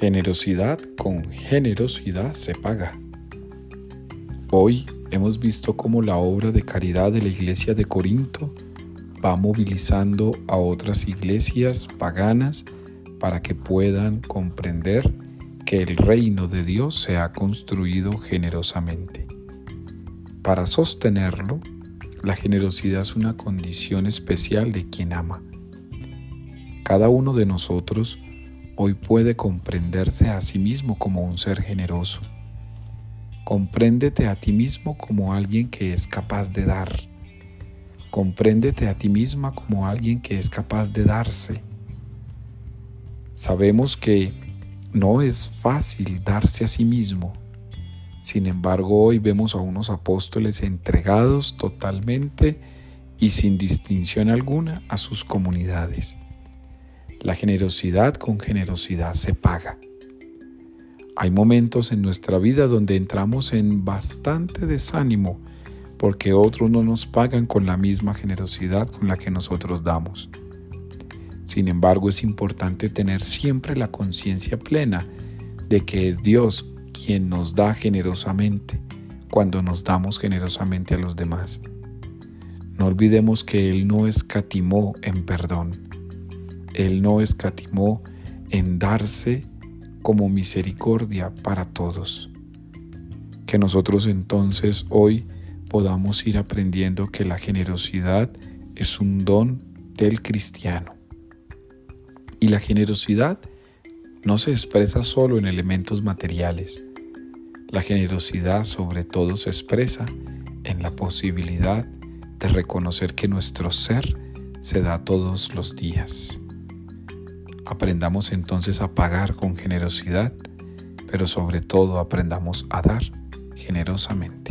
Generosidad con generosidad se paga. Hoy hemos visto cómo la obra de caridad de la iglesia de Corinto va movilizando a otras iglesias paganas para que puedan comprender que el reino de Dios se ha construido generosamente. Para sostenerlo, la generosidad es una condición especial de quien ama. Cada uno de nosotros hoy puede comprenderse a sí mismo como un ser generoso. Compréndete a ti mismo como alguien que es capaz de dar. Compréndete a ti misma como alguien que es capaz de darse. Sabemos que no es fácil darse a sí mismo. Sin embargo, hoy vemos a unos apóstoles entregados totalmente y sin distinción alguna a sus comunidades. La generosidad con generosidad se paga. Hay momentos en nuestra vida donde entramos en bastante desánimo porque otros no nos pagan con la misma generosidad con la que nosotros damos. Sin embargo, es importante tener siempre la conciencia plena de que es Dios quien nos da generosamente cuando nos damos generosamente a los demás. No olvidemos que Él no escatimó en perdón. Él no escatimó en darse como misericordia para todos. Que nosotros entonces hoy podamos ir aprendiendo que la generosidad es un don del cristiano. Y la generosidad no se expresa solo en elementos materiales. La generosidad sobre todo se expresa en la posibilidad de reconocer que nuestro ser se da todos los días. Aprendamos entonces a pagar con generosidad, pero sobre todo aprendamos a dar generosamente.